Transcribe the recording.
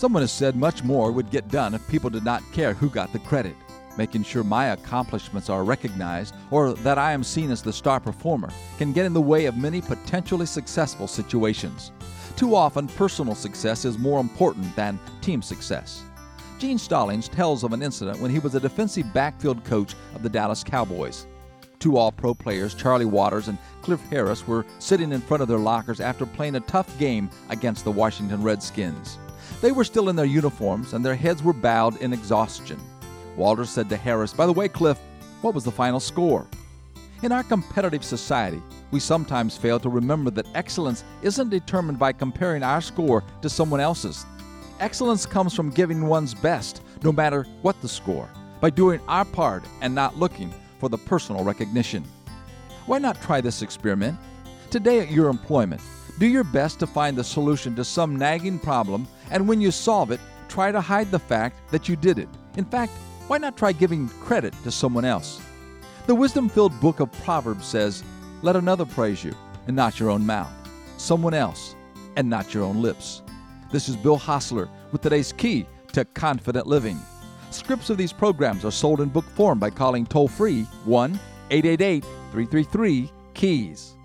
Someone has said much more would get done if people did not care who got the credit. Making sure my accomplishments are recognized or that I am seen as the star performer can get in the way of many potentially successful situations. Too often, personal success is more important than team success. Gene Stallings tells of an incident when he was a defensive backfield coach of the Dallas Cowboys. Two all pro players, Charlie Waters and Cliff Harris, were sitting in front of their lockers after playing a tough game against the Washington Redskins. They were still in their uniforms and their heads were bowed in exhaustion. Waters said to Harris, By the way, Cliff, what was the final score? In our competitive society, we sometimes fail to remember that excellence isn't determined by comparing our score to someone else's. Excellence comes from giving one's best, no matter what the score, by doing our part and not looking for the personal recognition. Why not try this experiment? Today at your employment, do your best to find the solution to some nagging problem, and when you solve it, try to hide the fact that you did it. In fact, why not try giving credit to someone else? The wisdom filled book of Proverbs says, Let another praise you, and not your own mouth, someone else, and not your own lips. This is Bill Hostler with today's key to confident living. Scripts of these programs are sold in book form by calling toll free 1 888 333 KEYS.